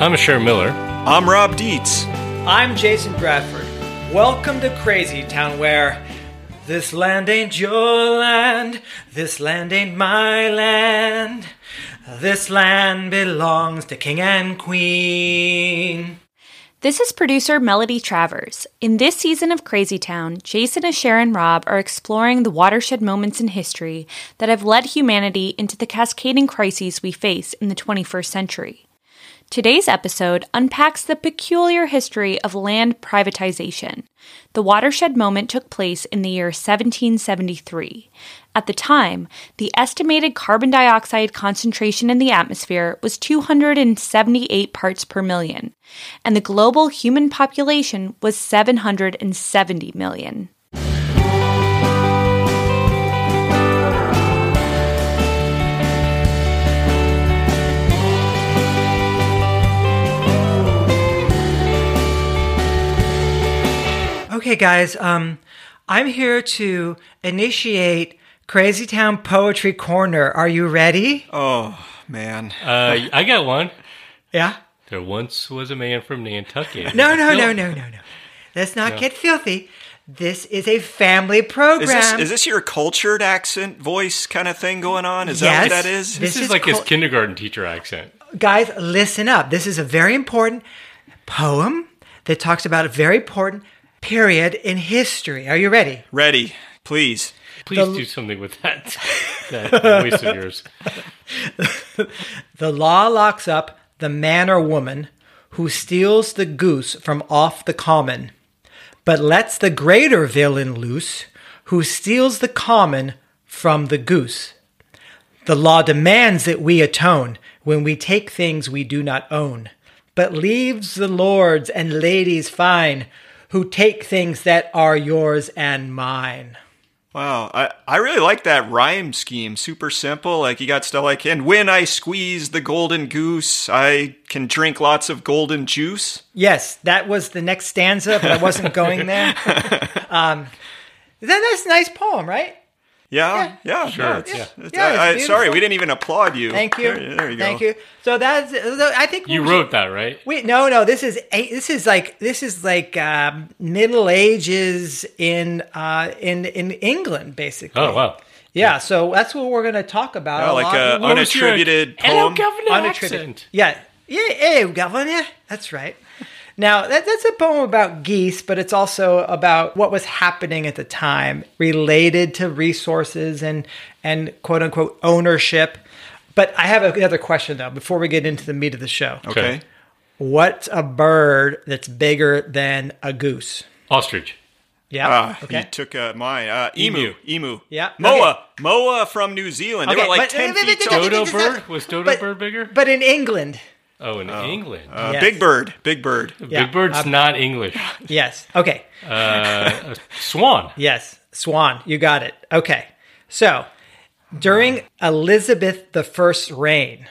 I'm Asher Miller. I'm Rob Dietz. I'm Jason Bradford. Welcome to Crazy Town, where this land ain't your land, this land ain't my land, this land belongs to king and queen. This is producer Melody Travers. In this season of Crazy Town, Jason, Asher, and Rob are exploring the watershed moments in history that have led humanity into the cascading crises we face in the 21st century. Today's episode unpacks the peculiar history of land privatization. The watershed moment took place in the year 1773. At the time, the estimated carbon dioxide concentration in the atmosphere was 278 parts per million, and the global human population was 770 million. Okay, guys, um, I'm here to initiate Crazy Town Poetry Corner. Are you ready? Oh, man. Uh, I got one. Yeah? There once was a man from Nantucket. No, no, no, no, no, no. Let's not get filthy. This is a family program. Is this, is this your cultured accent voice kind of thing going on? Is that what that is? This This is is like his kindergarten teacher accent. Guys, listen up. This is a very important poem that talks about a very important period in history. Are you ready? Ready, please. Please do something with that, that voice of yours. The law locks up the man or woman who steals the goose from off the common, but lets the greater villain loose who steals the common from the goose. The law demands that we atone when we take things we do not own, but leaves the lords and ladies fine who take things that are yours and mine. Wow, I, I really like that rhyme scheme. Super simple. Like you got stuff like, and when I squeeze the golden goose, I can drink lots of golden juice. Yes, that was the next stanza, but I wasn't going there. um, that, that's a nice poem, right? Yeah, yeah, Sure, no, it's- yeah. it's- Yeah, it's I- I- sorry, we didn't even applaud you. Thank you. There, there you go. Thank you. So that's I think You we- wrote that, right? Wait, no, no. This is a- this is like this is like um, Middle Ages in uh, in in England, basically. Oh, wow. Yeah, so that's what we're going to talk about. Yeah, a like lot. a What was unattributed Hello, poem. governor Unattributed. accent. Yeah, yeah, hey, governor. That's right. Now that, that's a poem about geese, but it's also about what was happening at the time, related to resources and and quote unquote ownership. But I have another question though before we get into the meat of the show. Okay. What's a bird that's bigger than a goose? Ostrich. Yeah. Ah, okay. you took uh, mine. Uh, emu, emu. Yeah, Moa, okay. Moa from New Zealand. They Okay, were like but- ten but- feet tall. Dodo bird? Was Dodo but- bird bigger? But in England, Oh, in England. Uh, Yes. Big bird, big bird. yeah. Big bird's um, not English. yes. Okay. Uh, swan. Yes, Swan, you got it. Okay. So, during Elizabeth I's reign,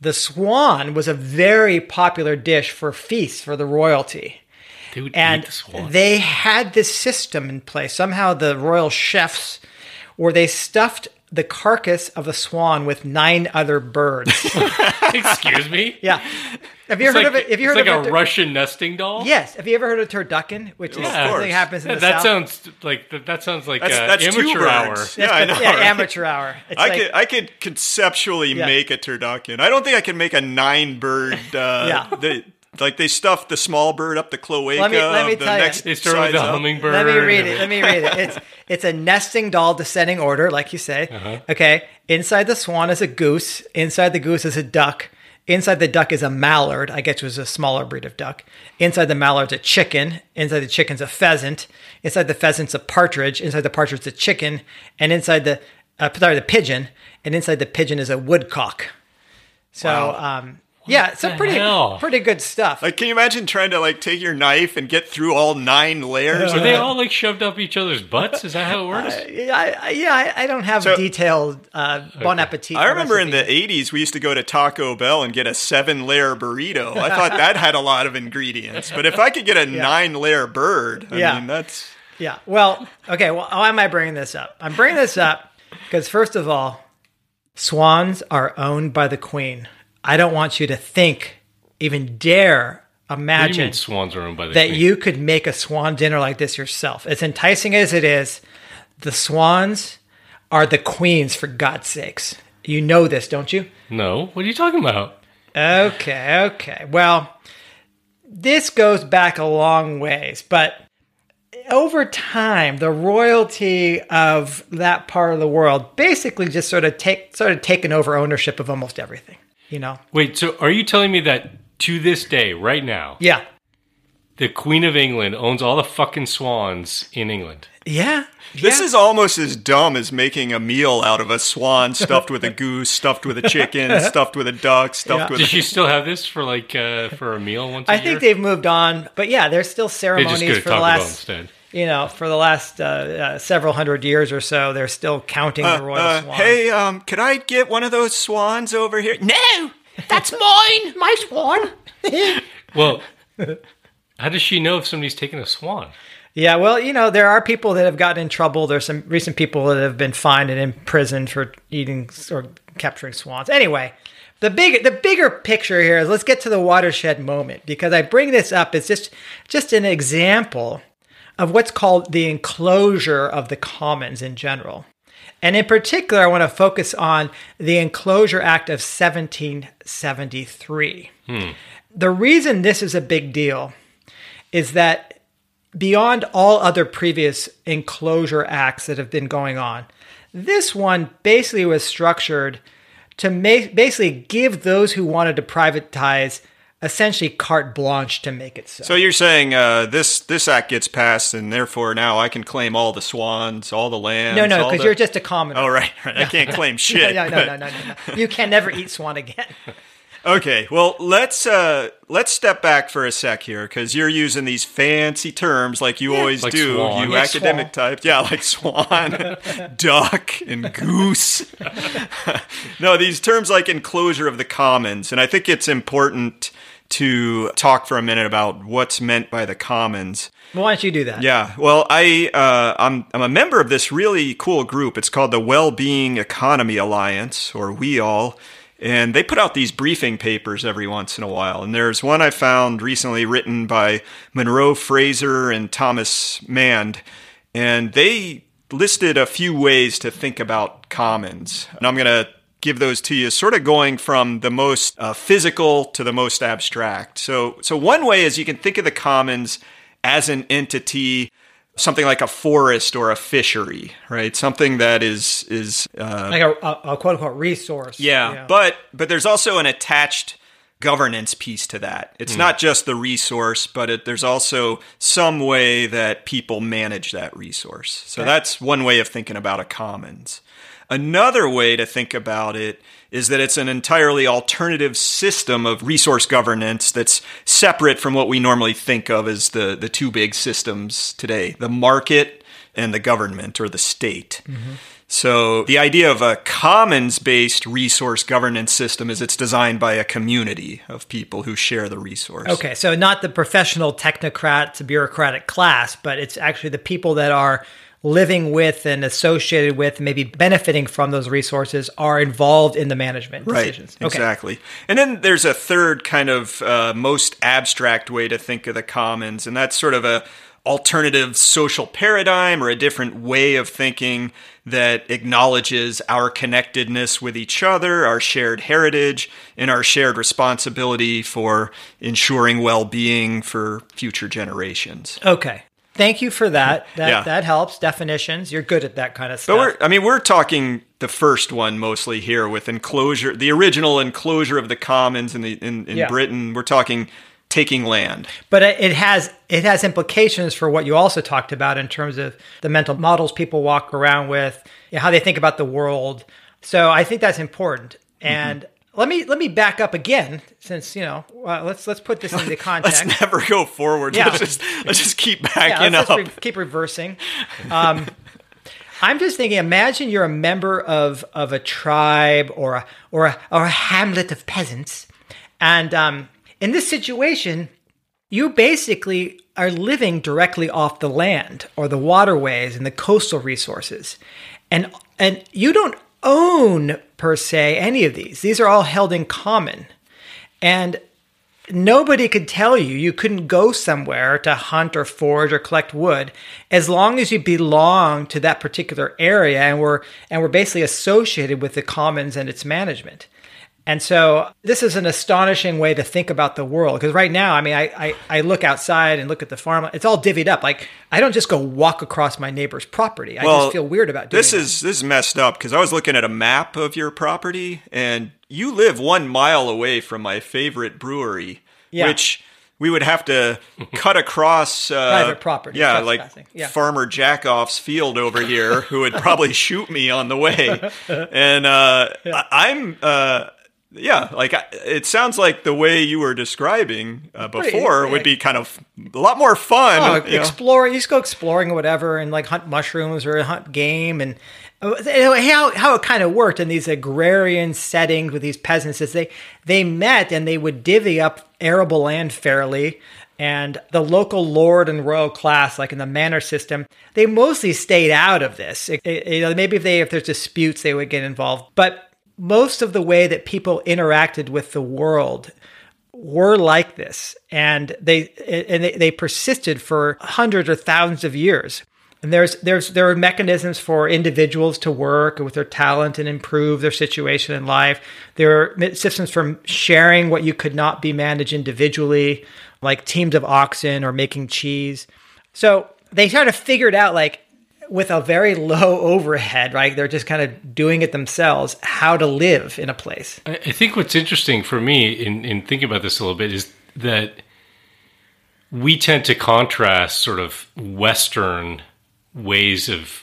the swan was a very popular dish for feasts for the royalty. They And eat the swan. they had this system in place. Somehow the royal chefs or they stuffed the carcass of a swan with nine other birds. Excuse me? yeah. Have you It's ever like, heard of it? Have you it's heard like of a it? Russian nesting doll? Yes. Have you ever heard of a turducken, which is Yeah. Of something happens in Yeah, the that south? sounds like that, that sounds like That's, uh, that's two amateur hour. birds. Yeah, I know. yeah, right? amateur hour. It's I like, could I could conceptually Yeah. make a turducken. I don't think I can make a nine bird. Uh, Yeah. They, like they stuffed the small bird up the cloaca. Let me- let me of the tell you. next They started with the hummingbird. Let me read it. Let me read it. It's it's a nesting doll descending order, like you say. Uh-huh. Okay. Inside the swan is a goose. Inside the goose is a duck. Inside the duck is a mallard. I guess it was a smaller breed of duck. Inside the mallard's a chicken. Inside the chicken's a pheasant. Inside the pheasant's a partridge. Inside the partridge's a chicken. And inside the uh, sorry, the pigeon. And inside the pigeon is a woodcock. So Wow. um, yeah, it's some pretty hell? pretty good stuff. Like, can you imagine trying to like take your knife and get through all nine layers? Are they all like shoved up each other's butts? Is that how it works? Yeah, I, I- yeah, I, I don't have So- detailed uh, bon appetit. I remember in the 80s, we used to go to Taco Bell and get a seven layer burrito. I thought that had a lot of ingredients. But if I could get a nine layer bird, I Yeah. mean, that's. Yeah. Well, okay. Well, why am I bringing this up? I'm bringing this up because first of all, swans are owned by the queen. I don't want you to think even dare imagine swans are owned by the that queen? you could make a swan dinner like this yourself. As enticing as it is, the swans are the queens for God's sakes. You know this, don't you? No. What are you talking about? Okay, okay. Well, this goes back a long ways, but over time, the royalty of that part of the world basically just sort of take sort of taken over ownership of almost everything. You know? Wait, so are you telling me that to this day, right now, Yeah. the Queen of England owns all the fucking swans in England? Yeah. This yeah. is almost as dumb as making a meal out of a swan stuffed with a goose, stuffed with a chicken, stuffed with a duck, stuffed Yeah. with Does a she still have this for like uh, for a meal once a I year? I think they've moved on, but yeah, there's still they just ceremonies for the last instead. You know, for the last uh, uh, several hundred years or so, they're still counting the royal Uh, swan. hey, um, could I get one of those swans over here? No, that's mine, my swan. Well, how does she know if somebody's taking a swan? Yeah, well, you know, there are people that have gotten in trouble. There's some recent people that have been fined and imprisoned for eating or capturing swans. Anyway, the big the bigger picture here is let's get to the watershed moment because I bring this up as just just an example of what's called the enclosure of the commons in general. And in particular, I want to focus on the Enclosure Act of 1773. Hmm. The reason this is a big deal is that beyond all other previous enclosure acts that have been going on, this one basically was structured to ma- basically give those who wanted to privatize essentially carte blanche to make it so. So you're saying uh, this this act gets passed, and therefore now I can claim all the swans, all the land. no, no, because you're just a commoner. Oh, right, right. I can't claim shit. no, no, no, no, no, no. You can never eat swan again. Okay, well let's uh let's step back for a sec here because you're using these fancy terms like you always Like do, swan. you Yeah, academic swan. types. Yeah, like swan, duck, and goose. no, these terms like enclosure of the commons, and I think it's important to talk for a minute about what's meant by the commons. Why don't you do that? Yeah, well, I uh, I'm I'm a member of this really cool group. It's called the Well-Being Economy Alliance, or We All, and they put out these briefing papers every once in a while. And there's one I found recently written by Monroe Fraser and Thomas Mand, and they listed a few ways to think about commons. And I'm gonna give those to you, sort of going from the most uh, physical to the most abstract. So, so one way is you can think of the commons as an entity, something like a forest or a fishery, right? Something that is is uh, Like a, a, a quote unquote resource. yeah, but but there's also an attached governance piece to that. It's not just the resource, but it, there's also some way that people manage that resource. So that's one way of thinking about a commons. Another way to think about it is that it's an entirely alternative system of resource governance that's separate from what we normally think of as the, the two big systems today the market and the government or the state. Mm-hmm. So the idea of a commons-based resource governance system is it's designed by a community of people who share the resource. Okay, so not the professional technocrat, bureaucratic class, but it's actually the people that are living with and associated with, maybe benefiting from those resources, are involved in the management Right, decisions. Okay. exactly. And then there's a third kind of uh, most abstract way to think of the commons, and that's sort of a alternative social paradigm or a different way of thinking that acknowledges our connectedness with each other, our shared heritage, and our shared responsibility for ensuring well-being for future generations. Okay. Thank you for that. That Yeah. that helps. Definitions. You're good at that kind of But stuff. we're, I mean, we're talking the first one mostly here with enclosure, the original enclosure of the commons in the in, in Yeah. Britain. We're talking taking land. but it it has it has implications for what you also talked about in terms of the mental models people walk around with, you know, how they think about the world. So I think that's important. Mm-hmm. And let me let me back up again, since you know, uh, let's let's put this into context. Let's never go forward. Yeah. Let's just let's just keep yeah, backing let's up. re- keep reversing. Um, I'm just thinking. Imagine you're a member of of a tribe or a or a or a hamlet of peasants, and um, in this situation, you basically are living directly off the land or the waterways and the coastal resources, and and you don't own per se any of these. These are all held in common, and nobody could tell you you couldn't go somewhere to hunt or forage or collect wood as long as you belong to that particular area and were and were basically associated with the commons and its management. And so this is an astonishing way to think about the world. Because right now, I mean, I, I, I, look outside and look at the farm. It's all divvied up. Like I don't just go walk across my neighbor's property. I well, just feel weird about doing this. Is that. this is messed up? Because I was looking at a map of your property, and you live one mile away from my favorite brewery, yeah. which we would have to cut across uh, private property. Yeah, like yeah. Farmer Jackoff's field over here, who would probably shoot me on the way. And uh, yeah. I'm uh, yeah, like it sounds like the way you were describing uh, before Pretty, would be kind of a lot more fun. Oh, explore, you just go exploring or whatever and like hunt mushrooms or hunt game and uh, how how it kind of worked in these agrarian settings with these peasants is they they met and they would divvy up arable land fairly and the local lord and royal class, like in the manor system, they mostly stayed out of this. It, it, you know, maybe if they if there's disputes, they would get involved, but most of the way that people interacted with the world were like this and they and they, they persisted for hundreds or thousands of years. And there's there's there are mechanisms for individuals to work with their talent and improve their situation in life. There are systems for sharing what you could not be managed individually like teams of oxen or making cheese. So they sort of figured out like with a very low overhead, right? They're just kind of doing it themselves, how to live in a place. I think what's interesting for me in, in thinking about this a little bit is that we tend to contrast sort of Western ways of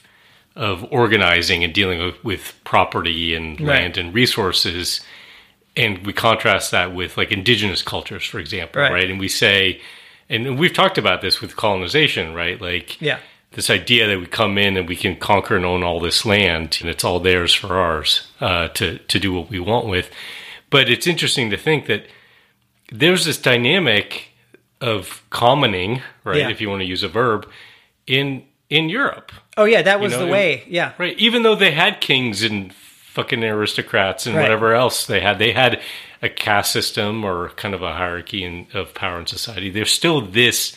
of organizing and dealing with, with property and right. land and resources. And we contrast that with like indigenous cultures, for example, right? right? And we say, and we've talked about this with colonization, right? Like, yeah this idea that we come in and we can conquer and own all this land and it's all theirs for ours uh, to to do what we want with. But it's interesting to think that there's this dynamic of commoning, right? Yeah. If you want to use a verb, in in Europe. Oh yeah, that was you know, the way. Yeah, right. Even though they had kings and fucking aristocrats and right. whatever else they had, they had a caste system or kind of a hierarchy in, of power in society. There's still this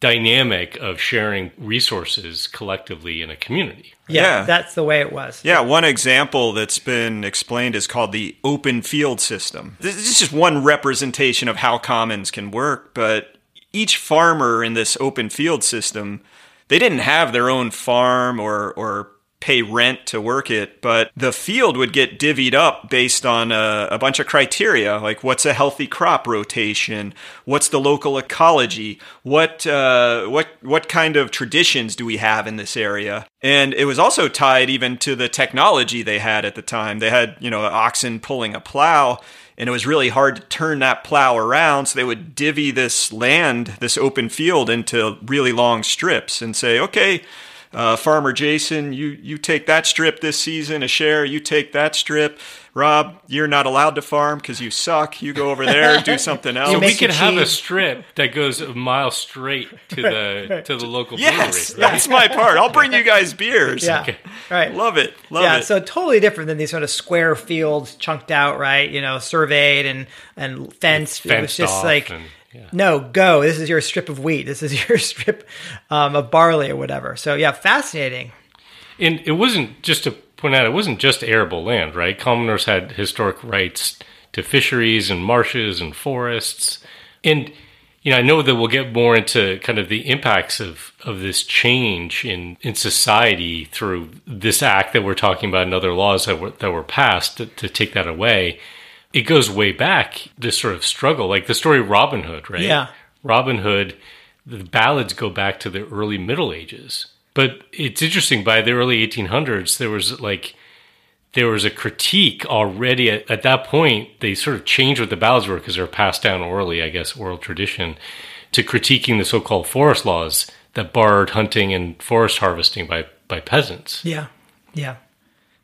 dynamic of sharing resources collectively in a community. Yeah, yeah, that's the way it was. Yeah, one example that's been explained is called the open field system. This is just one representation of how commons can work, but each farmer in this open field system, they didn't have their own farm or or pay rent to work it, but the field would get divvied up based on a, a, bunch of criteria, like what's a healthy crop rotation, what's the local ecology, what uh, what what kind of traditions do we have in this area, and it was also tied even to the technology they had at the time. They had you know oxen pulling a plow. And it was really hard to turn that plow around. So they would divvy this land, this open field, into really long strips and say, okay, uh, Farmer Jason, you you take that strip this season. A share, you take that strip. Rob, you're not allowed to farm because you suck. You go over there, do something else. So we could have a strip that goes a mile straight to the to the local yes, brewery. That's my part. I'll bring you guys beers. Yeah, okay. right. Love it. Love yeah, it. so totally different than these sort of square fields chunked out, right? You know, surveyed and and fenced. fenced it was just like. And- yeah. No, go. This is your strip of wheat. This is your strip um, of barley or whatever. So yeah, fascinating. And it wasn't just to point out, it wasn't just arable land, right? Commoners had historic rights to fisheries and marshes and forests. And you know, I know that we'll get more into kind of the impacts of, of this change in, in society through this act that we're talking about and other laws that were that were passed to, to take that away it goes way back, this sort of struggle, like the story of Robin Hood, right? Yeah. Robin Hood, the ballads go back to the early Middle Ages. But it's interesting, by the early 1800s, there was like, there was a critique already at, at that point. They sort of changed what the ballads were because they were passed down orally, I guess, oral tradition, to critiquing the so called forest laws that barred hunting and forest harvesting by, by peasants. Yeah. Yeah.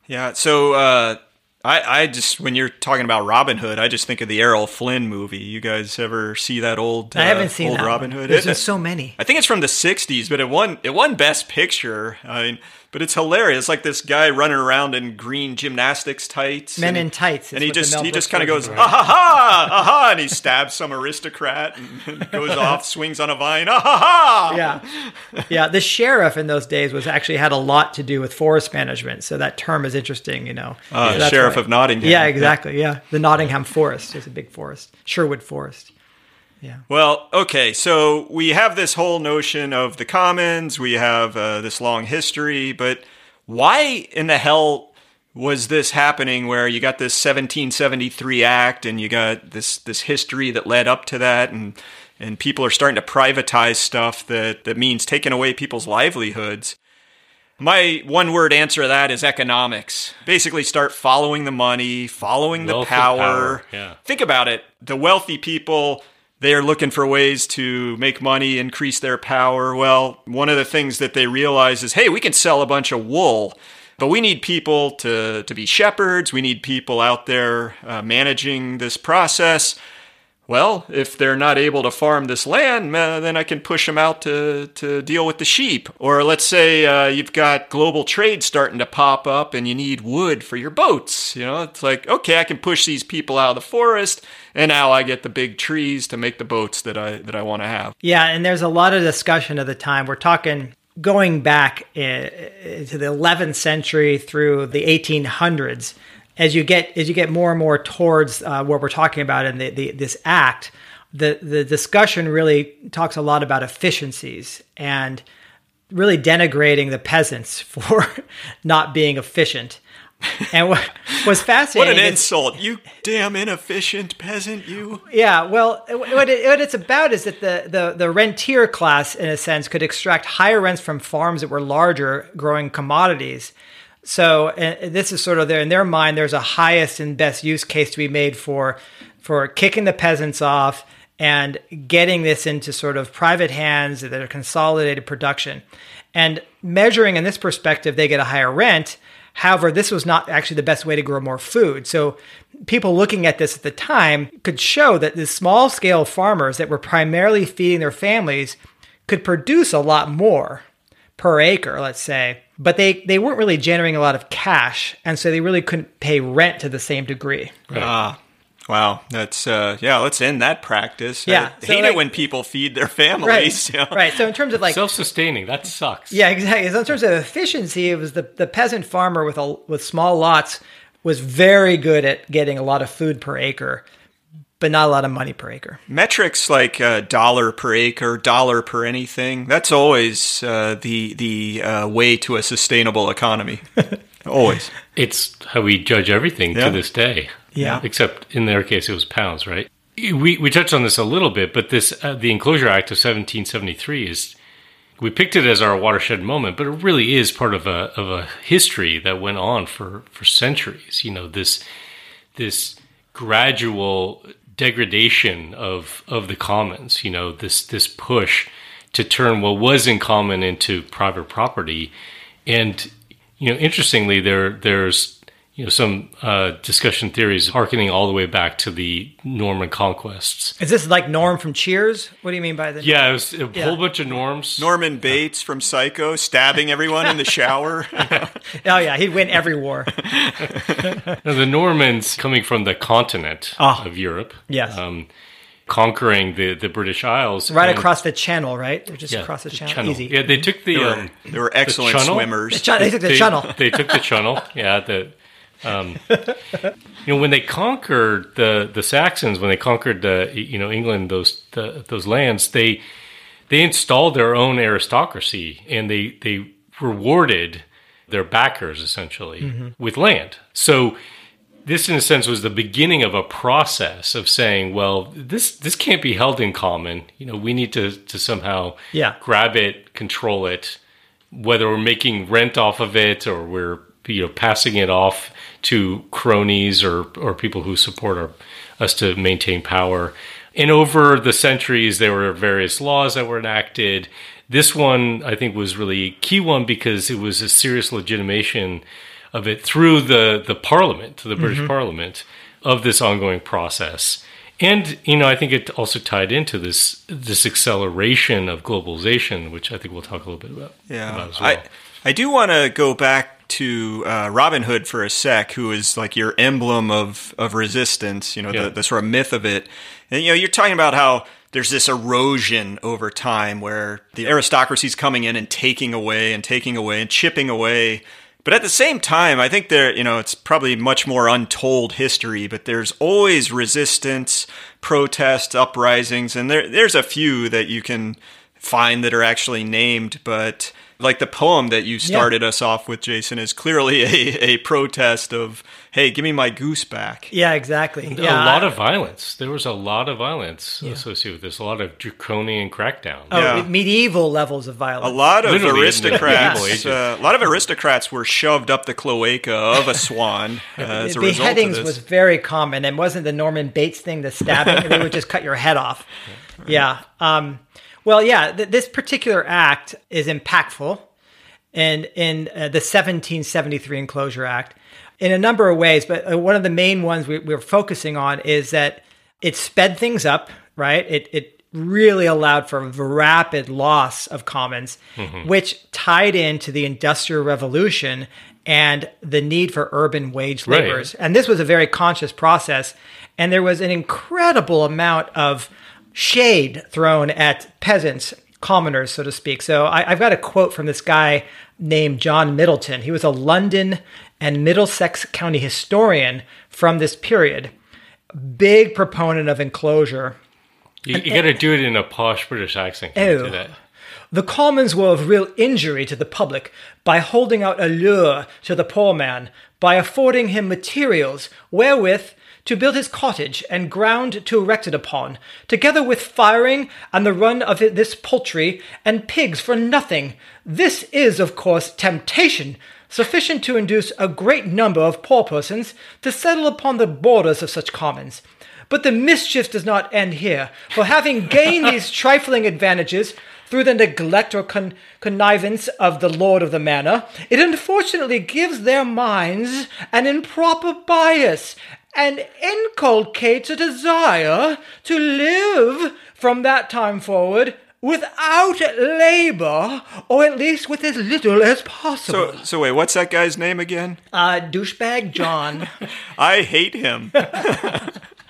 Yeah. So, uh, I, I just when you're talking about Robin Hood, I just think of the Errol Flynn movie. You guys ever see that old? I haven't seen old Robin one. Hood. There's It- so many. I think it's from the '60s, but it won it won Best Picture. I mean, but it's hilarious. It's like this guy running around in green gymnastics tights, Men and, in tights and he just he just kind of goes ah ha ha ah ha, and he stabs some aristocrat and, and goes off, swings on a vine, ah ha ha. yeah, yeah. The sheriff in those days was actually had a lot to do with forest management, so that term is interesting. You know, Uh, that's Sheriff of Nottingham. Yeah, exactly. Yeah, the Nottingham Forest is a big forest, Sherwood Forest. Yeah. Well, okay, so we have this whole notion of the commons, we have uh, this long history, but why in the hell was this happening where you got this 1773 act and you got this this history that led up to that and and people are starting to privatize stuff that that means taking away people's livelihoods. My one word answer to that is economics. Basically, start following the money, following the power. power, yeah. Think about it. The wealthy people, they are looking for ways to make money, increase their power. Well, one of the things that they realize is hey, we can sell a bunch of wool. But we need people to, to be shepherds. We need people out there uh, managing this process. Well, if they're not able to farm this land, then I can push them out to, to deal with the sheep. Or let's say uh, you've got global trade starting to pop up and you need wood for your boats. You know, it's like, okay, I can push these people out of the forest and now I get the big trees to make the boats that I, that I want to have. Yeah, and there's a lot of discussion at the time. We're talking going back uh, to the 11th century through the 1800s. As you get as you get more and more towards uh, what we're talking about in the, the, this act, the the discussion really talks a lot about efficiencies and really denigrating the peasants for not being efficient. And what was fascinating? What an insult. You damn inefficient peasant, you. yeah, well, what, it, what it's about is that the, the, the rentier class, in a sense, could extract higher rents from farms that were larger, growing commodities. So this is sort of there in their mind. There's a highest and best use case to be made for for kicking the peasants off and getting this into sort of private hands that are consolidated production. And measuring in this perspective, they get a higher rent. However, this was not actually the best way to grow more food. So people looking at this at the time could show that the small scale farmers that were primarily feeding their families could produce a lot more per acre, let's say, but they, they weren't really generating a lot of cash. And so they really couldn't pay rent to the same degree. Ah, wow. That's, uh, yeah, let's end that practice. Yeah, I so hate like- it when people feed their Right. families. you know. Right. So in terms of like Self-sustaining. That sucks. Yeah, exactly. So in terms of efficiency, it was the, the peasant farmer with a, with small lots was very good at getting a lot of food per acre, but not a lot of money per acre. metrics like uh, dollar per acre, dollar per anything. That's always uh, the the uh, way to a sustainable economy. always. It's how we judge everything Yeah. to this day. Yeah. Except in their case, it was pounds, right? We we touched on this a little bit, but this uh, the Enclosure Act of 1773 is we picked it as our watershed moment, but it really is part of a of a history that went on for for centuries. You know this this gradual degradation of of the commons. You know this this push to turn what was in common into private property, and you know interestingly there there's you know some uh, discussion theories harkening all the way back to the Norman conquests. Is this like Norm from Cheers? What do you mean by the? Yeah, it was a Yeah. whole bunch of norms. Norman Bates from Psycho stabbing everyone in the shower. Oh yeah, he'd win every war. Now, the Normans coming from the continent Ah. of Europe, Yes. um, conquering the, the British Isles, Right and- across the channel, right? They're just yeah, across the, the channel. Easy. Yeah, they took the They were, um, they were excellent channel? swimmers. The channel- they took the they, channel. They took the channel. Yeah, the um, you know when they conquered the the Saxons, when they conquered the you know England, those the, those lands, they they installed their own aristocracy and they they rewarded their backers essentially with land. So this in a sense was the beginning of a process of saying well this this can't be held in common you know we need to to somehow Yeah. grab it control it whether we're making rent off of it or we're you know passing it off to cronies or or people who support our, us to maintain power and over the centuries there were various laws that were enacted this one i think was really a key one because it was a serious legitimation of it through the the Parliament, the British mm-hmm. Parliament, of this ongoing process. And you know, I think it also tied into this this acceleration of globalization, which I think we'll talk a little bit about. Yeah, about as well. I I do want to go back to uh, Robin Hood for a sec, who is like your emblem of of resistance. You know, Yeah. the, the sort of myth of it. And you know, you're talking about how there's this erosion over time where the aristocracy's coming in and taking away and taking away and chipping away. But at the same time, I think there, you know, it's probably much more untold history, but there's always resistance, protests, uprisings, and there, there's a few that you can find that are actually named, but like the poem that you started us off with, Jason, is clearly a, a protest of, hey, give me my goose back. Yeah, exactly. a lot I- of violence. There was a lot of violence associated with this. A lot of draconian crackdown. oh, yeah. medieval levels of violence. A lot of Literally aristocrats, uh, a lot of aristocrats were shoved up the cloaca of a swan uh, as a result beheadings was very common and wasn't the Norman Bates thing the stabbing they would just cut your head off. Yeah. Um, well, yeah, th- this particular act is impactful and in uh, the 1773 Enclosure Act in a number of ways, but uh, one of the main ones we, we're focusing on is that it sped things up, right? It it really allowed for rapid loss of commons, which tied into the Industrial Revolution and the need for urban wage Right. laborers. And this was a very conscious process, and there was an incredible amount of shade thrown at peasants, commoners, so to speak. So I, I've got a quote from this guy named John Middleton. He was a London and Middlesex County historian from this period. Big proponent of enclosure. You, you got to do it in a posh British accent. Ew. do that? The commons were of real injury to the public by holding out a lure to the poor man, by affording him materials wherewith to build his cottage and ground to erect it upon, together with firing and the run of this poultry and pigs for nothing. This is, of course, temptation sufficient to induce a great number of poor persons to settle upon the borders of such commons. But the mischief does not end here, for having gained these trifling advantages through the neglect or con- connivance of the lord of the manor, it unfortunately gives their minds an improper bias and inculcates a desire to live from that time forward without labor, or at least with as little as possible. So, so wait, what's that guy's name again? uh, douchebag John. I hate him.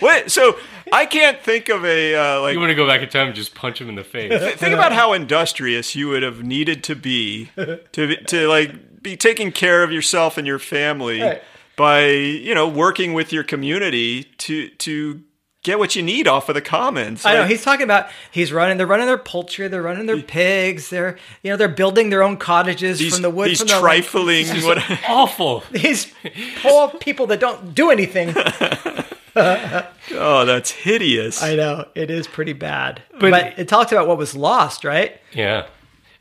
What? So I can't think of a uh, like. You want to go back in time and just punch him in the face. Think about how industrious you would have needed to be to to like be taking care of yourself and your family Right. by you know working with your community to to get what you need off of the commons. I know he's talking about he's running. They're running their poultry. They're running their pigs. They're you know they're building their own cottages these from the wood. these from the, trifling what Awful. these poor people that don't do anything. oh that's hideous. I know it is pretty bad, but, it talks about what was lost, right? Yeah.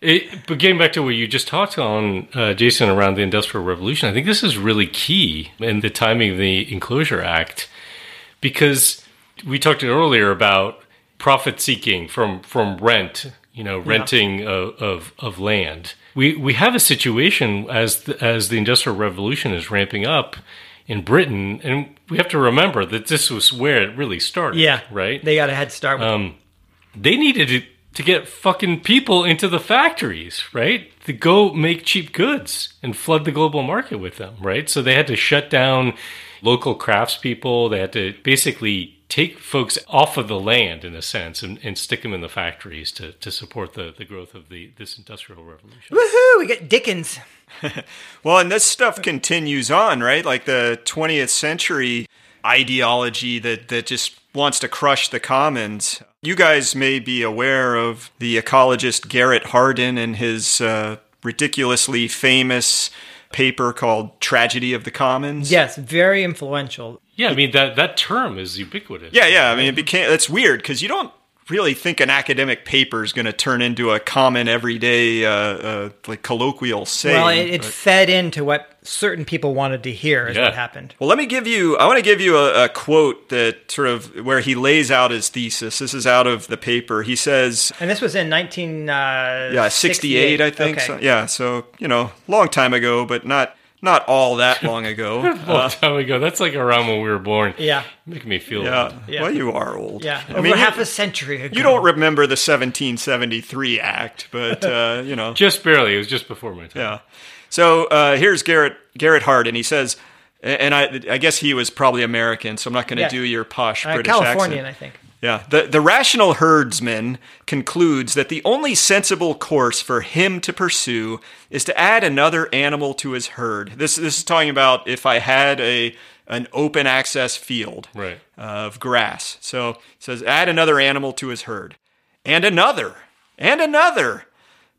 It, but getting back to what you just talked on, uh, Jason, around the Industrial Revolution, I think this is really key in the timing of the Enclosure Act because we talked earlier about profit seeking from, from rent, you know, renting of, of, of land. We, we have a situation as the, as the Industrial Revolution is ramping up in Britain, and we have to remember that this was where it really started. Yeah, Right? They got a head start. With um, they needed to, to get fucking people into the factories, right? To go make cheap goods and flood the global market with them, right? So they had to shut down local craftspeople. They had to basically take folks off of the land in a sense and, and stick them in the factories to, to support the, the growth of the this industrial revolution. Woohoo! We get Dickens. Well, and this stuff continues on, right? Like the 20th century ideology that, that just wants to crush the commons. You guys may be aware of the ecologist Garrett Hardin and his uh, ridiculously famous paper called Tragedy of the Commons. Yes, very influential. Yeah, I mean that that term is ubiquitous. Yeah, yeah. I mean, it became, it's weird because you don't really think an academic paper is going to turn into a common everyday, uh, uh, like colloquial saying. Well, it, it but- fed into what certain people wanted to hear. Is Yeah. what happened. Well, let me give you. I want to give you a, a quote that sort of where he lays out his thesis. This is out of the paper. He says, And this was in 19. Uh, "Yeah, 68, I think. Okay. So, yeah, so you know, long time ago, but not not all that long ago. A long time ago. That's like around when we were born. Yeah. Making me feel yeah. old. Yeah. Well, you are old. Yeah, I over mean, half you, a century ago. you don't remember the 1773 Act, but uh, you know. Just barely. It was just before my time. Yeah. So uh, here's Garrett Garrett Hart, and He says, and I I guess he was probably American, so I'm not going to Yeah. do your posh Uh, British Californian, accent. I think. Yeah. The, the rational herdsman concludes that the only sensible course for him to pursue is to add another animal to his herd. This, this is talking about if I had a an open access field Right. of grass. So it says add another animal to his herd. And another. And another.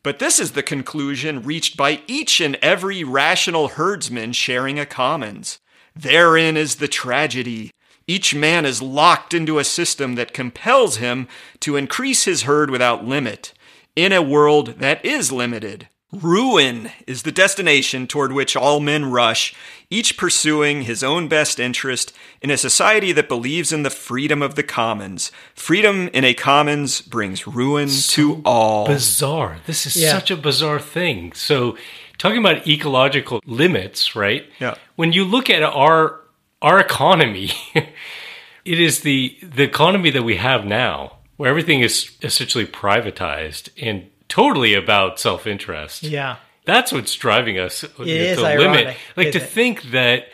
But this is the conclusion reached by each and every rational herdsman sharing a commons. Therein is the tragedy. Each man is locked into a system that compels him to increase his herd without limit, in a world that is limited. Ruin is the destination toward which all men rush, each pursuing his own best interest in a society that believes in the freedom of the commons. Freedom in a commons brings ruin to all. Bizarre. This is Yeah. such a bizarre thing. So, talking about ecological limits, right? Yeah. When you look at our our economy, it is the the economy that we have now, where everything is essentially privatized and totally about self interest. Yeah. That's what's driving us to is the ironic, limit. Like to it? think that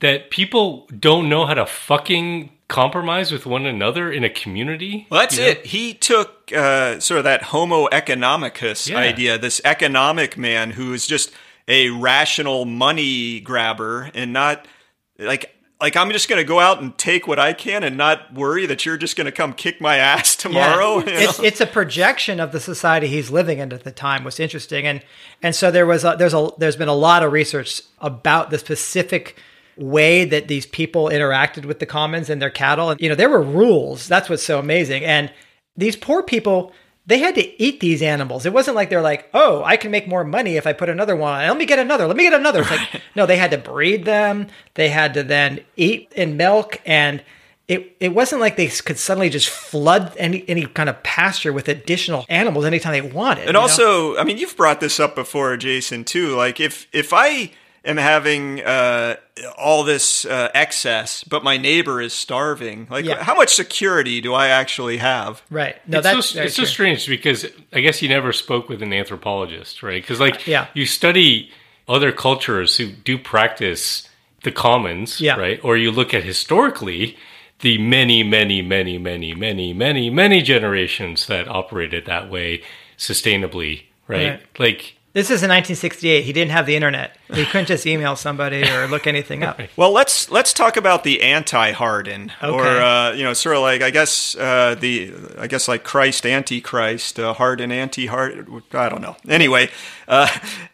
that people don't know how to fucking compromise with one another in a community. Well, that's you know? it. He took uh, sort of that Homo economicus Yeah. idea, this economic man who is just a rational money grabber and not like like I'm just going to go out and take what I can and not worry that you're just going to come kick my ass tomorrow. you It's know? it's a projection of the society he's living in at the time. Was interesting, and and so there was a, there's a there's been a lot of research about the specific way that these people interacted with the commons and their cattle. And you know, there were rules. That's what's so amazing. And these poor people. They had to eat these animals. It wasn't like they're like, oh, I can make more money if I put another one. Let me get another. Let me get another. It's like, no, they had to breed them. They had to then eat and milk. And it, it wasn't like they could suddenly just flood any, any kind of pasture with additional animals anytime they wanted. And you know? also, I mean, you've brought this up before, Jason, too. Like, if if I am having uh, all this uh, excess, but my neighbor is starving, like, Yeah. how much security do I actually have? right. No, it's that's so, very it's so strange because I guess you never spoke with an anthropologist, right? Because like Yeah. you study other cultures who do practice the commons, Yeah. right? Or you look at historically the many, many, many, many, many, many, many generations that operated that way sustainably, right? Right. Like This is in 1968. He didn't have the internet. He couldn't just email somebody or look anything up. Well, let's let's talk about the anti-Hardin, or uh, you know, sort of like I guess uh, the I guess like Christ anti-Christ, uh, Hardin anti-Hardin. I don't know. Anyway, uh,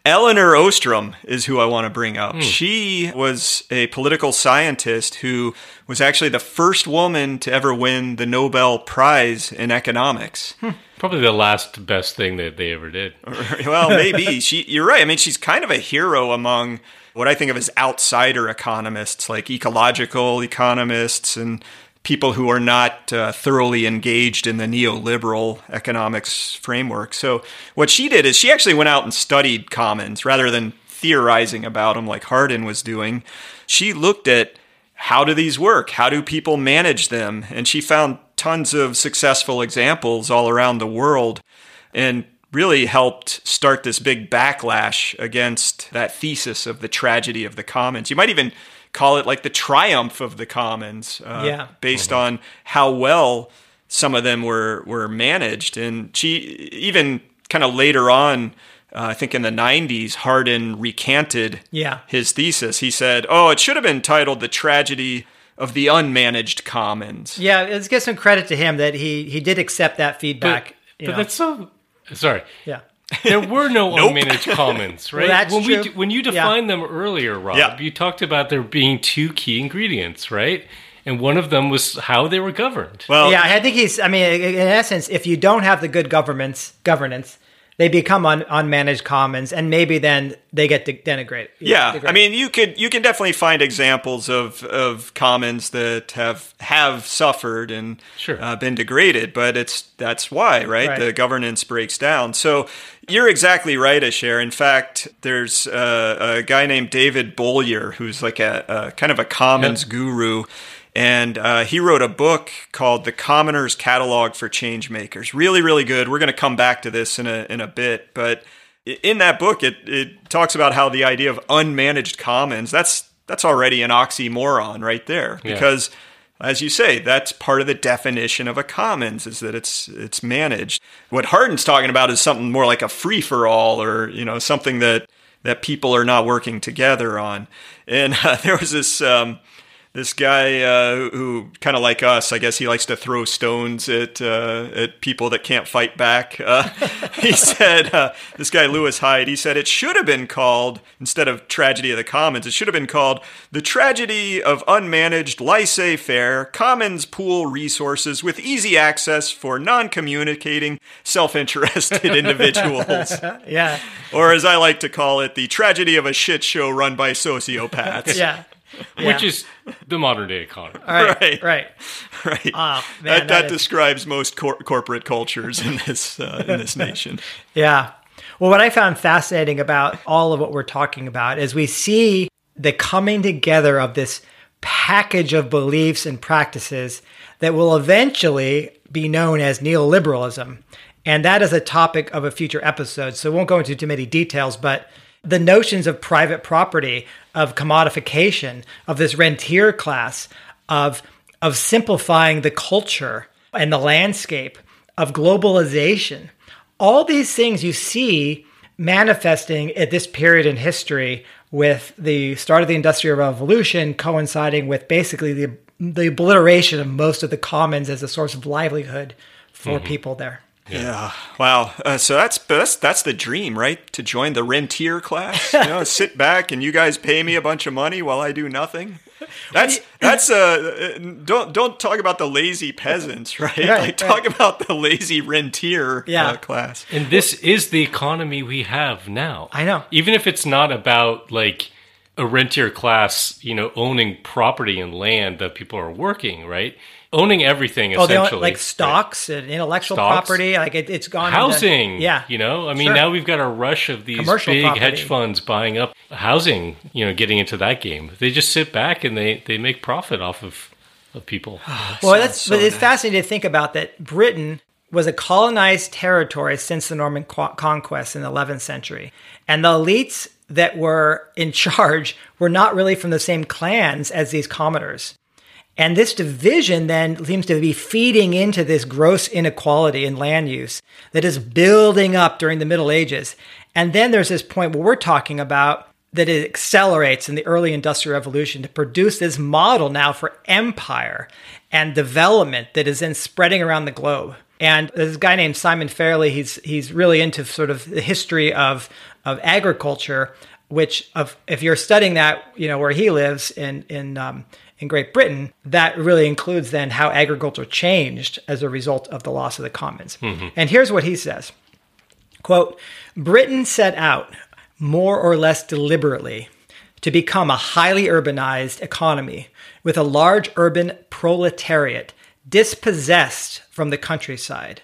Elinor Ostrom is who I want to bring up. She was a political scientist who was actually the first woman to ever win the Nobel Prize in economics. probably the last best thing that they ever did. well, maybe she. You're right. I mean, she's kind of a hero among what I think of as outsider economists, like ecological economists and people who are not uh, thoroughly engaged in the neoliberal economics framework. So, what she did is she actually went out and studied commons rather than theorizing about them like Hardin was doing. She looked at how do these work? How do people manage them? And she found tons of successful examples all around the world and really helped start this big backlash against that thesis of the tragedy of the commons. You might even call it like the triumph of the commons, uh, Yeah. based on how well some of them were were managed. And she even kind of later on, uh, I think in the '90s, Hardin recanted Yeah. his thesis. He said, "Oh, it should have been titled the tragedy." Of the unmanaged commons. Yeah, let's give some credit to him that he he did accept that feedback. you but that's so. Sorry, yeah. There were no unmanaged commons, right? that's when we true. d- when you Yeah. defined them earlier, Rob, Yeah. you talked about there being two key ingredients, right? And one of them was how they were governed. Well, yeah, I think he's. I mean, in essence, if you don't have the good governments governance, they become un, unmanaged commons, and maybe then they get de- denigrated. Yeah, degraded. I mean, you could you can definitely find examples of of commons that have have suffered and Sure. uh, been degraded, but it's that's why, right? Right. The governance breaks down. So you're exactly right, Asher. In fact, there's uh, a guy named David Bollier who's like a, a kind of a commons guru. And uh, he wrote a book called The Commoner's Catalog for Changemakers. Really, really good. We're going to come back to this in a, in a bit. But in that book, it, it talks about how the idea of unmanaged commons, that's, that's already an oxymoron right there. Yeah. Because as you say, that's part of the definition of a commons is that it's it's managed. What Hardin's talking about is something more like a free for all, or you know something that that people are not working together on. And uh, there was this um, this guy uh, who kind of like us, I guess he likes to throw stones at uh, at people that can't fight back. Uh, he said uh, this guy Lewis Hyde. He said it should have been called instead of tragedy of the commons. It should have been called the tragedy of unmanaged laissez-faire commons pool resources with easy access for non-communicating, self-interested individuals, yeah, or as I like to call it, the tragedy of a shit show run by sociopaths. yeah, which is the modern day economy. all right, Right. right. right. Oh, man, that, that that is- describes most cor- corporate cultures in this uh, in this nation. Yeah. Well, what I found fascinating about all of what we're talking about is we see the coming together of this package of beliefs and practices that will eventually be known as neoliberalism. And that is a topic of a future episode. So we won't go into too many details, but the notions of private property, of commodification, of this rentier class, of of simplifying the culture and the landscape, of globalization. All these things you see manifesting at this period in history with the start of the Industrial Revolution coinciding with basically the the obliteration of most of the commons as a source of livelihood for mm-hmm. people there. Yeah. Wow. Uh, so that's that's that's the dream, right? To join the rentier class. You know, sit back and you guys pay me a bunch of money while I do nothing. That's that's uh don't don't talk about the lazy peasants, right? Right, like right. talk about the lazy rentier Yeah. uh, class. And this is the economy we have now. I know. Even if it's not about like a rentier class, you know, owning property and land that people are working, right? Owning everything Oh, they essentially. own, like right? stocks and intellectual Stocks. property. Like it, it's gone into- housing. yeah, You know, I mean, Sure. now we've got a rush of these Commercial big property. hedge funds buying up housing, you know, getting into that game. They just sit back and they, they make profit off of, of people. Well, Sounds that's so but it's nice. fascinating to think about that Britain was a colonized territory since the Norman co- conquest in the 11th century, and the elites that were in charge were not really from the same clans as these commoners. And this division then seems to be feeding into this gross inequality in land use that is building up during the Middle Ages. And then there's this point where we're talking about that it accelerates in the early industrial revolution to produce this model now for empire and development that is then spreading around the globe. And there's a guy named Simon Fairlie. He's he's really into sort of the history of of agriculture, which of if you're studying that, you know, where he lives in in um, in Great Britain, that really includes then how agriculture changed as a result of the loss of the commons. Mm-hmm. And here's what he says. Quote, Britain set out more or less deliberately to become a highly urbanized economy with a large urban proletariat dispossessed from the countryside,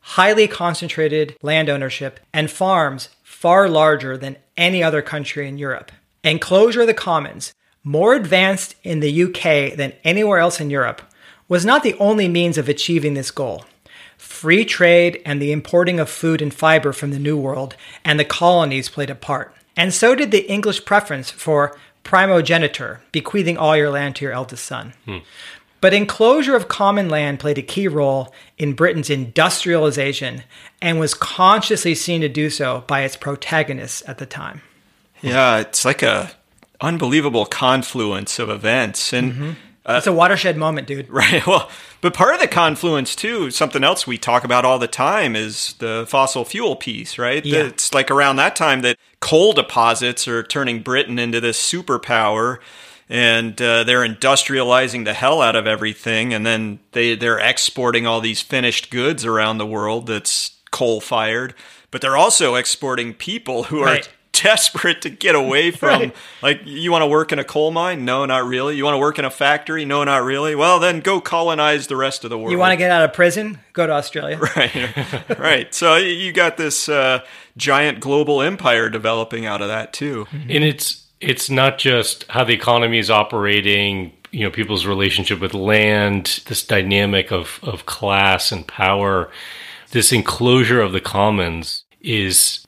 highly concentrated land ownership, and farms far larger than any other country in Europe. Enclosure of the commons, more advanced in the UK than anywhere else in Europe, was not the only means of achieving this goal. Free trade and the importing of food and fiber from the New World and the colonies played a part. And so did the English preference for primogeniture, bequeathing all your land to your eldest son. Hmm. But enclosure of common land played a key role in Britain's industrialization and was consciously seen to do so by its protagonists at the time. Yeah, it's like a unbelievable confluence of events and it's a watershed moment, dude. Right. Well, but part of the confluence too, something else we talk about all the time is the fossil fuel piece, right? Yeah. It's like around that time that coal deposits are turning Britain into this superpower and uh, they're industrializing the hell out of everything and then they they're exporting all these finished goods around the world that's coal fired, but they're also exporting people who are Right. Desperate to get away from. Right. like you want to work in a coal mine? No not really. You want to work in a factory? No not really. Well then go colonize the rest of the world You want to get out of prison? Go to Australia. right. Right. So you got this uh, giant global empire developing out of that too. And it's it's not just how the economy is operating you know people's relationship with land this dynamic of of class and power. This enclosure of the commons is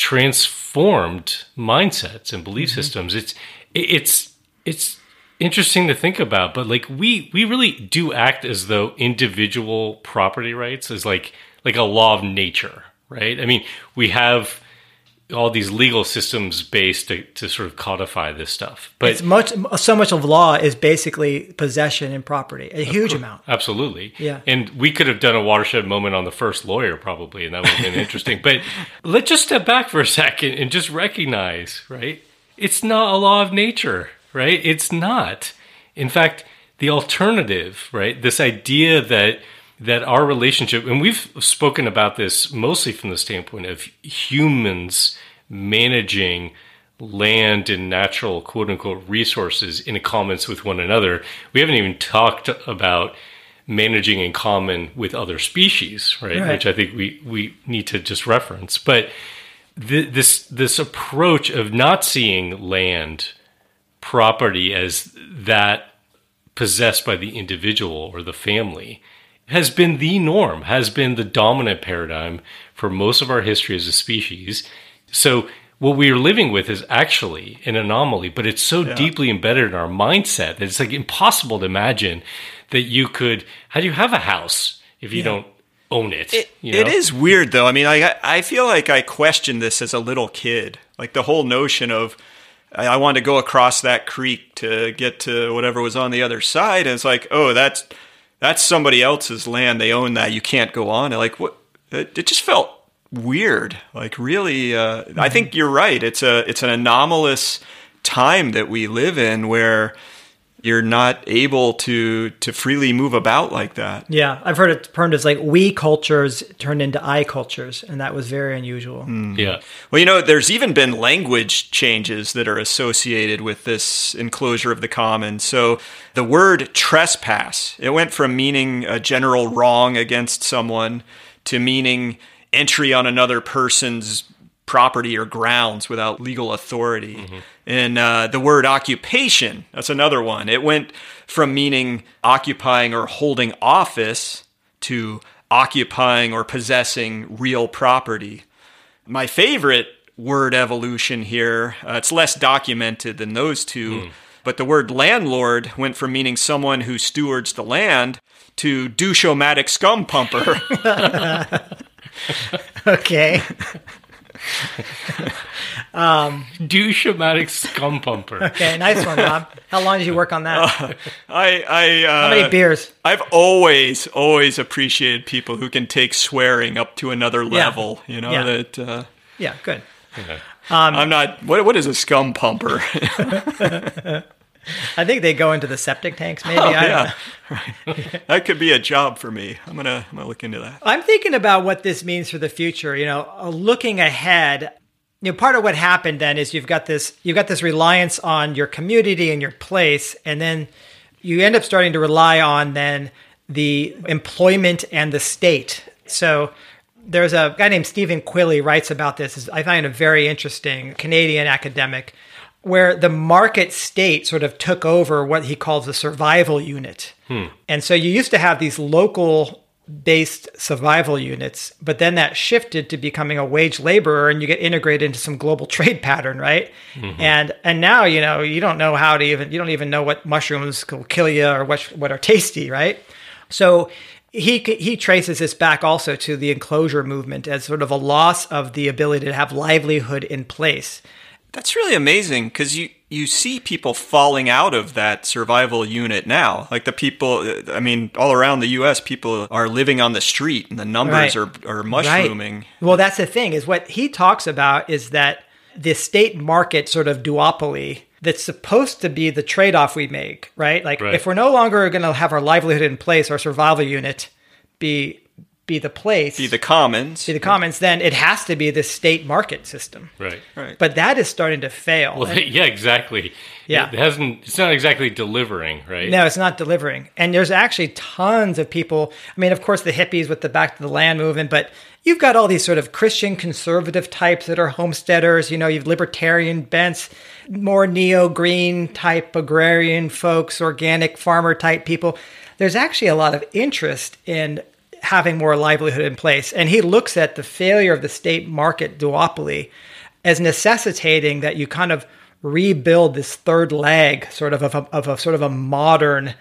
transformed mindsets and belief mm-hmm. systems. It's it's it's interesting to think about but like we we really do act as though individual property rights is like like a law of nature right? I mean we have all these legal systems based to, to sort of codify this stuff but It's much so much of law is basically possession and property, a huge amount. Absolutely. Yeah. And we could have done a watershed moment on the first lawyer, probably, and that would have been interesting. But let's just step back for a second and just recognize, right? It's not a law of nature, right? It's not. In fact, the alternative, right? This idea that that our relationship, and we've spoken about this mostly from the standpoint of humans managing land and natural quote unquote resources in commons with one another. We haven't even talked about managing in common with other species, right? Right. Which I think we, we need to just reference. But th- this this approach of not seeing land property as that possessed by the individual or the family has been the norm, has been the dominant paradigm for most of our history as a species. So what we are living with is actually an anomaly, but it's so deeply embedded in our mindset that it's like impossible to imagine that you could how do you have a house if you don't own it? It, you know? it is weird though. I mean, I I feel like I questioned this as a little kid, like the whole notion of I, I wanted to go across that creek to get to whatever was on the other side, and it's like, oh, that's that's somebody else's land. They own that. You can't go on. Like what? It, it just felt weird. Like really, uh, I think you're right. It's a it's an anomalous time that we live in where you're not able to to freely move about like that. Yeah, I've heard it termed as like we cultures turned into I cultures, and that was very unusual. Hmm. yeah. Well, you know, there's even been language changes that are associated with this enclosure of the common. So the word trespass, it went from meaning a general wrong against someone to meaning entry on another person's property or grounds without legal authority. Mm-hmm. And uh, the word occupation, that's another one. It went from meaning occupying or holding office to occupying or possessing real property. My favorite word evolution here, uh, it's less documented than those two, but the word landlord went from meaning someone who stewards the land to douche-o-matic scum pumper. Okay, Douche-o-matic scum pumper. okay, nice one, Rob. How long did you work on that? I, I, uh, How many beers? I've always, always appreciated people who can take swearing up to another level. You know Yeah. that uh, Yeah, good. I'm not. What, what is a scum pumper? I think they go into the septic tanks. Maybe Oh, I don't yeah. know. that could be a job for me. I'm gonna, I'm gonna look into that. I'm thinking about what this means for the future. You know, uh, looking ahead. You know, part of what happened then is you've got this you've got this reliance on your community and your place, and then you end up starting to rely on then the employment and the state. So there's a guy named Stephen Quilley writes about this. I find it very interesting, Canadian academic, where the market state sort of took over what he calls the survival unit. Hmm. And so you used to have these local based survival units, but then that shifted to becoming a wage laborer and you get integrated into some global trade pattern, right? Mm-hmm. And and now, you know, you don't know how to even you don't even know what mushrooms will kill you or what what are tasty, right? So he he traces this back also to the enclosure movement as sort of a loss of the ability to have livelihood in place. That's really amazing because you you see people falling out of that survival unit now. Like the people, uh, I mean, all around the U.S., people are living on the street, and the numbers Right. are are mushrooming. Right. Well, that's the thing is what he talks about is that the state market sort of duopoly that's supposed to be the trade-off we make, right? Like Right. if we're no longer going to have our livelihood in place, our survival unit be be the place, Be the commons. be the commons, then it has to be the state market system. Right. right. But that is starting to fail. Well, And- yeah, exactly. Yeah. It hasn't. It's not exactly delivering, right? No, it's not delivering. And there's actually tons of people. I mean, of course, the hippies with the back to the land movement, but you've got all these sort of Christian conservative types that are homesteaders. You know, you've libertarian bents, more neo green type agrarian folks, organic farmer type people. There's actually a lot of interest in having more livelihood in place. And he looks at the failure of the state market duopoly as necessitating that you kind of rebuild this third leg sort of of a, of a sort of a modern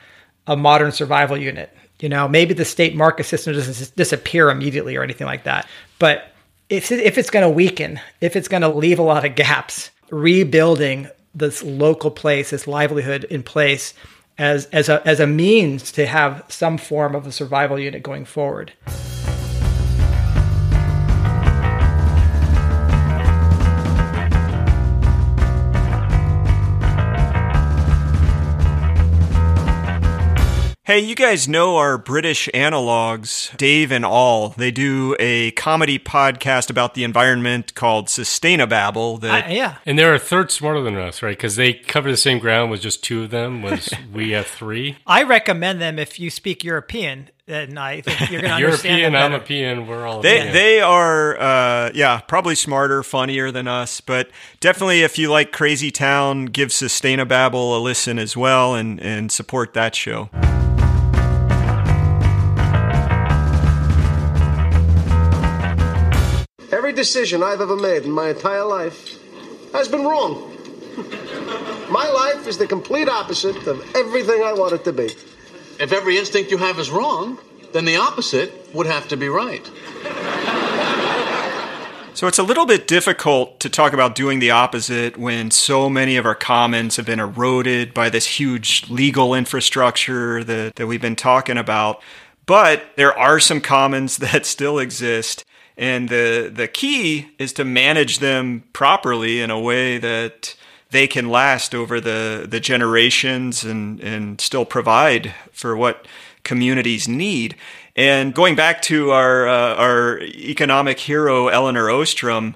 a modern survival unit you know maybe the state market system doesn't disappear immediately or anything like that but if, if it's going to weaken if it's going to leave a lot of gaps rebuilding this local place this livelihood in place as as a as a means to have some form of a survival unit going forward Hey, you guys know our British analogs, Dave and All. They do a comedy podcast about the environment called Sustainababble. That I- yeah And they're a third smarter than us, right? Because they cover the same ground with just two of them. Was we have three? I recommend them if you speak European, and I think you're going to understand European, them I'm a European. We're all They yeah. they are uh, yeah probably smarter, funnier than us, but definitely if you like Crazy Town, give Sustainababble a listen as well and and support that show. Every decision I've ever made in my entire life has been wrong. my life is the complete opposite of everything I want it to be. If every instinct you have is wrong, then the opposite would have to be right. So it's a little bit difficult to talk about doing the opposite when so many of our commons have been eroded by this huge legal infrastructure that, that we've been talking about. But there are some commons that still exist. And the, the key is to manage them properly in a way that they can last over the, the generations and, and still provide for what communities need. And going back to our uh, our economic hero Elinor Ostrom,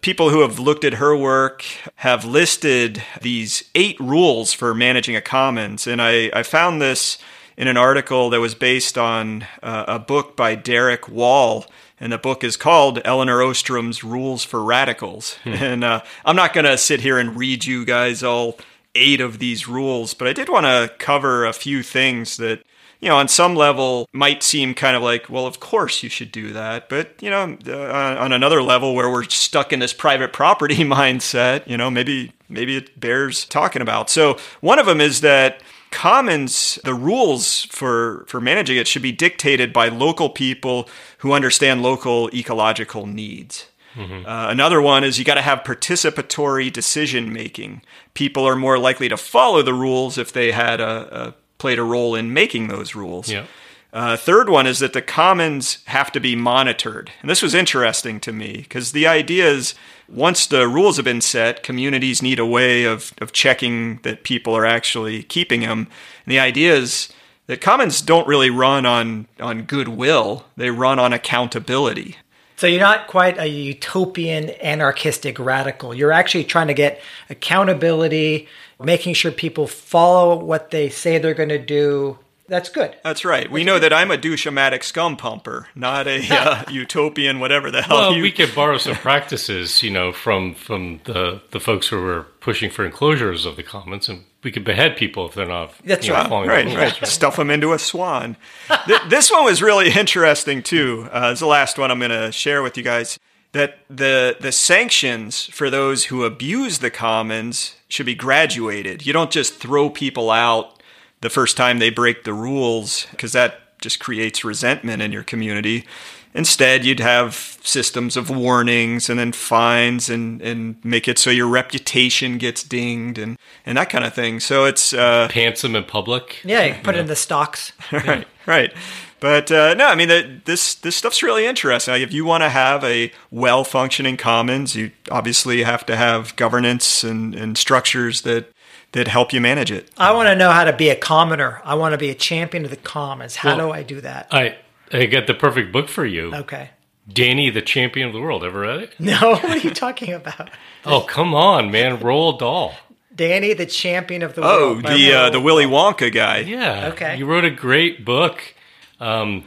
people who have looked at her work have listed these eight rules for managing a commons. And I, I found this in an article that was based on uh, a book by Derek Wall. And the book is called Elinor Ostrom's Rules for Radicals. And uh, I'm not going to sit here and read you guys all eight of these rules, but I did want to cover a few things that you know, on some level might seem kind of like, well, of course you should do that. But, you know, uh, on another level where we're stuck in this private property mindset, you know, maybe maybe it bears talking about. So, one of them is that commons the rules for for managing it should be dictated by local people who understand local ecological needs. Uh, another one is you got to have participatory decision making. People are more likely to follow the rules if they had a, a played a role in making those rules. Yeah. Uh, third one is that the commons have to be monitored. And this was interesting to me because the idea is once the rules have been set, communities need a way of, of checking that people are actually keeping them. And the idea is that commons don't really run on, on goodwill, they run on accountability. So you're not quite a utopian, anarchistic radical. You're actually trying to get accountability, making sure people follow what they say they're going to do. That's good. That's right. We know that I'm a douche-o-matic scum pumper, not a uh, utopian, whatever the hell Well, you we could borrow some practices, you know, from from the the folks who were pushing for enclosures of the commons, and we could behead people if they're not. That's you know, right. following right, the right. Stuff them into a swan. Th- this one was really interesting too. Uh, it's the last one I'm going to share with you guys. That the the sanctions for those who abuse the commons should be graduated. You don't just throw people out the first time they break the rules because that just creates resentment in your community. Instead, you'd have systems of warnings and then fines and, and make it so your reputation gets dinged and, and that kind of thing. So it's uh, Pants them in public. Yeah, you put it in the stocks. right, right. But uh, no, I mean the, this this stuff's really interesting. Like if you want to have a well functioning commons, you obviously have to have governance and, and structures that that help you manage it. I want to know how to be a commoner. I want to be a champion of the commons. How Well, do I do that? I I got the perfect book for you. Okay. Danny, the champion of the world. Ever read it? No, what are you talking about? Oh, come on, man. Roald Dahl. Danny, the champion of the Oh, world. Oh, the uh, the Willy Wonka guy. Yeah. Okay. You wrote a great book. Um,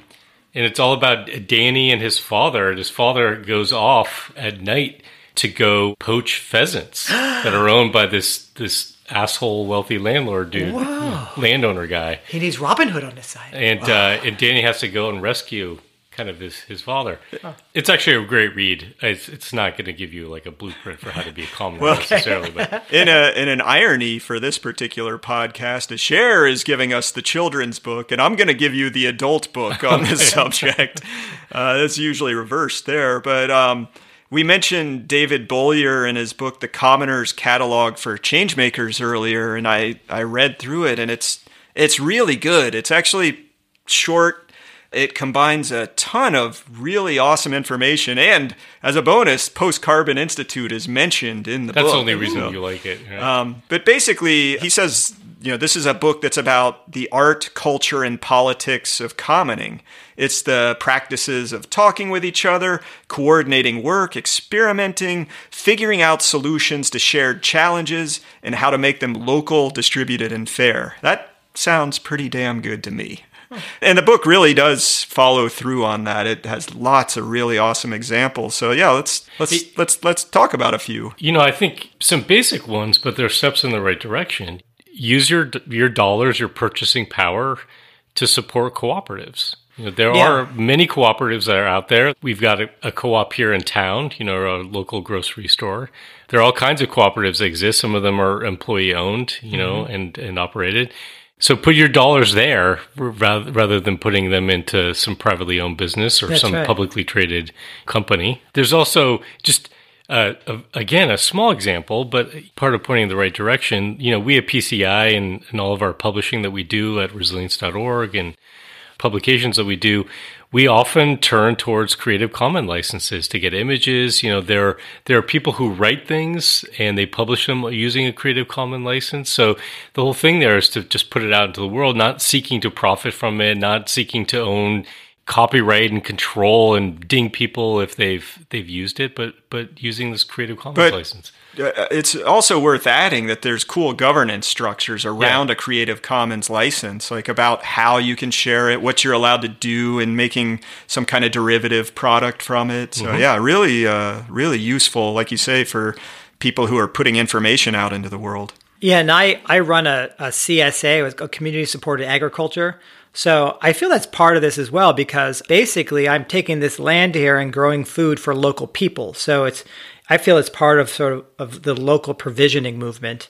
and it's all about Danny and his father. And his father goes off at night to go poach pheasants that are owned by this this asshole wealthy landlord dude, landowner guy. He needs Robin Hood on his side. And uh, and Danny has to go and rescue kind of his, his father. It's actually a great read. It's, it's not going to give you like a blueprint for how to be a calm commoner necessarily, but In a in an irony for this particular podcast, Asher is giving us the children's book, and I'm going to give you the adult book on this subject. Uh, it's usually reversed there, but um, we mentioned David Bollier in his book, The Commoner's Catalog for Changemakers, earlier, and I I read through it, and it's it's really good. It's actually short. It combines a ton of really awesome information, and as a bonus, Post Carbon Institute is mentioned in the that's book. the only reason So- you like it. right? um, but basically, he says, you know, this is a book that's about the art, culture, and politics of commoning. It's the practices of talking with each other, coordinating work, experimenting, figuring out solutions to shared challenges, and how to make them local, distributed, and fair. That sounds pretty damn good to me. And the book really does follow through on that. It has lots of really awesome examples. So yeah, let's let's let's let's talk about a few. You know, I think some basic ones, but they're steps in the right direction. Use your your dollars, your purchasing power to support cooperatives. You know, there Yeah. are many cooperatives that are out there. We've got a, a co-op here in town, you know, a local grocery store. There are all kinds of cooperatives that exist. Some of them are employee owned, you know, mm-hmm. and, and operated. So put your dollars there rather, rather than putting them into some privately owned business or That's some right. publicly traded company. There's also just again, a small example, but part of pointing in the right direction. You know, we at PCI and, and all of our publishing that we do at resilience.org and publications that we do, we often turn towards Creative Commons licenses to get images. You know, there there are people who write things and they publish them using a Creative Commons license. So the whole thing there is to just put it out into the world, not seeking to profit from it, not seeking to own copyright and control and ding people if they've they've used it, but but using this Creative Commons But- license. Uh, It's also worth adding that there's cool governance structures around a Creative Commons license, like about how you can share it, what you're allowed to do, and making some kind of derivative product from it. So Mm-hmm. yeah, really, uh, really useful, like you say, for people who are putting information out into the world. Yeah, and I, I run a, a CSA, with a community supported agriculture. So I feel that's part of this as well because basically I'm taking this land here and growing food for local people. So it's I feel it's part of sort of, of the local provisioning movement.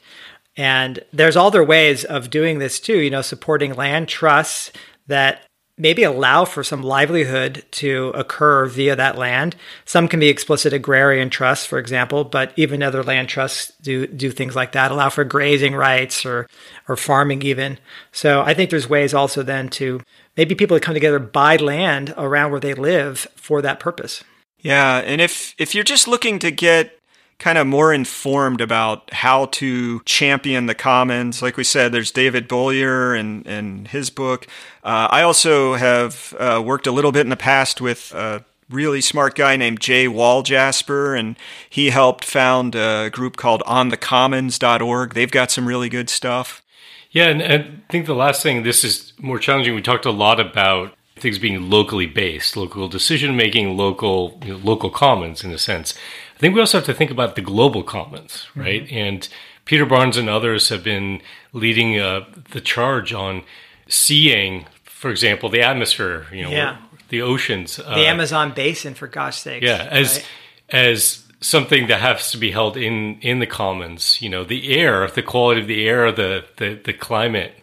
And there's other ways of doing this too, you know, supporting land trusts that maybe allow for some livelihood to occur via that land. Some can be explicit agrarian trusts, for example, but even other land trusts do do things like that, allow for grazing rights or or farming even. So I think there's ways also then to maybe people to come together buy land around where they live for that purpose. Yeah, and if if you're just looking to get kind of more informed about how to champion the commons, like we said, there's David Bollier and and his book. Uh, I also have uh, worked a little bit in the past with a really smart guy named Jay Walljasper, and he helped found a group called OnTheCommons.org. They've got some really good stuff. Yeah, and, I think the last thing, this is more challenging. We talked a lot about things being locally based, local decision making, local you know, local commons in a sense. I think we also have to think about the global commons, right? And Peter Barnes and others have been leading uh, the charge on seeing, for example, the atmosphere, you know, Yeah. the oceans, uh, The Amazon basin, for gosh sakes. yeah, as right? as something that has to be held in in the commons. You know, the air, the quality of the air, the the, the climate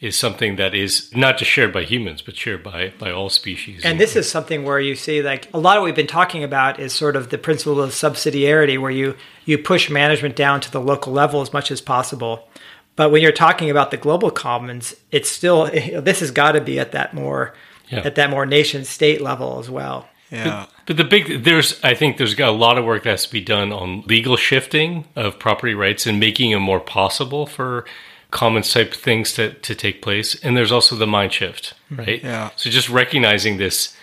is something that is not just shared by humans, but shared by by all species. And this is something where you see like a lot of what we've been talking about is sort of the principle of subsidiarity where you you push management down to the local level as much as possible. But when you're talking about the global commons, it's still this has got to be at that more Yeah. at that more nation state level as well. Yeah. But the big there's I think there's got a lot of work that has to be done on legal shifting of property rights and making it more possible for commons type things to, to take place. And there's also the mind shift, mm-hmm. right? Yeah. So just recognizing this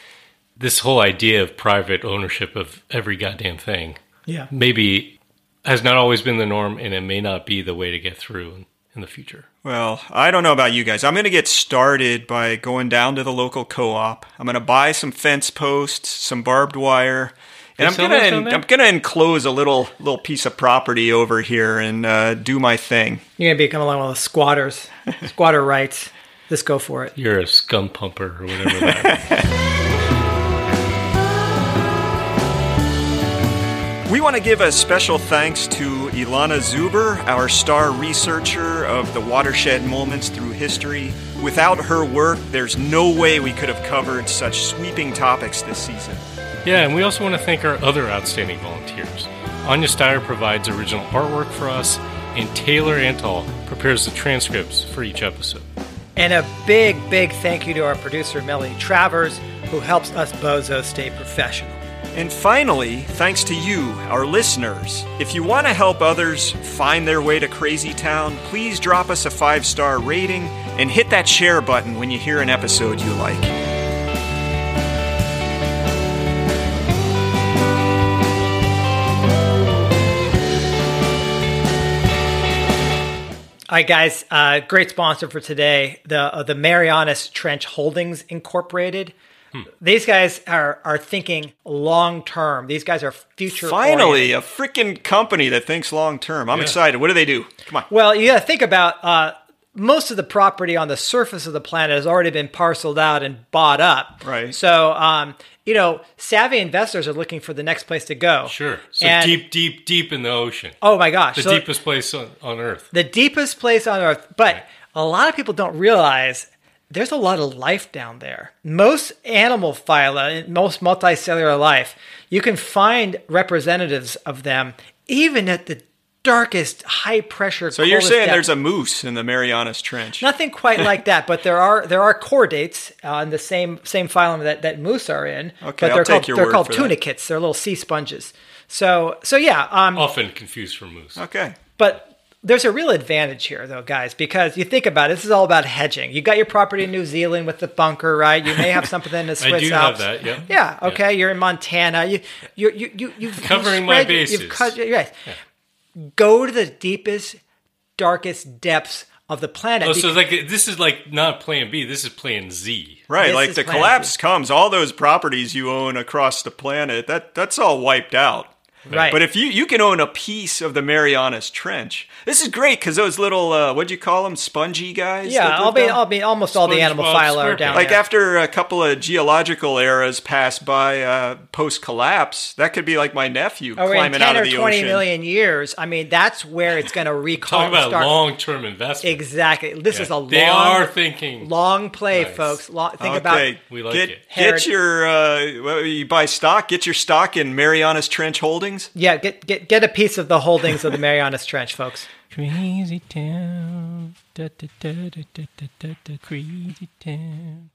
this whole idea of private ownership of every goddamn thing Yeah. maybe has not always been the norm and it may not be the way to get through in, in the future. Well, I don't know about you guys. I'm going to get started by going down to the local co-op. I'm going to buy some fence posts, some barbed wire, and I'm gonna there? I'm going to enclose a little little piece of property over here and uh, do my thing. You're gonna become along with the squatters, squatter rights. Just go for it. You're a scum pumper or whatever that We want to give a special thanks to Ilana Zuber, our star researcher of the watershed moments through history. Without her work, there's no way we could have covered such sweeping topics this season. Yeah, and we also want to thank our other outstanding volunteers. Anya Steyer provides original artwork for us, and Taylor Antal prepares the transcripts for each episode. And a big, big thank you to our producer Melanie Travers, who helps us bozos stay professional. And finally, thanks to you, our listeners. If you want to help others find their way to Crazy Town, please drop us a five star rating and hit that share button when you hear an episode you like. All right, guys. Uh, great sponsor for today, the uh, the Marianas Trench Holdings Incorporated. These guys are are thinking long term. These guys are future. Finally, a freaking company that thinks long term. I'm excited. What do they do? Come on. Well, you got to think about uh, most of the property on the surface of the planet has already been parceled out and bought up. Right. So, um, you know, savvy investors are looking for the next place to go. Sure. So And- deep, deep, deep in the ocean. Oh my gosh. the So deepest place on, on Earth. the deepest place on Earth. But a lot of people don't realize there's a lot of life down there. Most animal phyla, most multicellular life, you can find representatives of them even at the darkest, high pressure. So you're saying depth. there's a moose in the Marianas Trench? Nothing quite like that, but there are there are chordates uh, in the same same phylum that, that moose are in. Okay, but I'll they're take called your they're word called for that. tunicates. They're little sea sponges. So so yeah, um, Often confused for moose. Okay. but there's a real advantage here though, guys, because you think about it, this is all about hedging. You got your property in New Zealand with the bunker, right? You may have something in the Swiss do have that, yeah. Yeah. Okay. You're in Montana. You you you you you've Covering you've my bases. You've cut, right. Go to the deepest, darkest depths of the planet. Oh, so like this is like not Plan B. This is Plan Z. Right, This like the collapse Z. comes, all those properties you own across the planet, that that's all wiped out. Right. But if you you can own a piece of the Marianas Trench, this is great because those little uh, what do you call them, spongy guys? Yeah, I'll be, down- I'll be almost all the animal phyla are SquarePants. down like there. after a couple of geological eras pass by uh, post collapse, that could be like my nephew Or in climbing ten out or of the twenty ocean. million years, I mean, that's where it's going to recall. Talk about start. long term investment. Exactly. This is a long, They are thinking. long play, Nice. folks. Long, think Okay, about We like get, it. Herod- Get your uh, you buy stock. Get your stock in Marianas Trench Holdings. yeah. Get get get a piece of the holdings of the Marianas Trench, folks. Crazy town. Da, da, da, da, da, da, da, da, crazy town.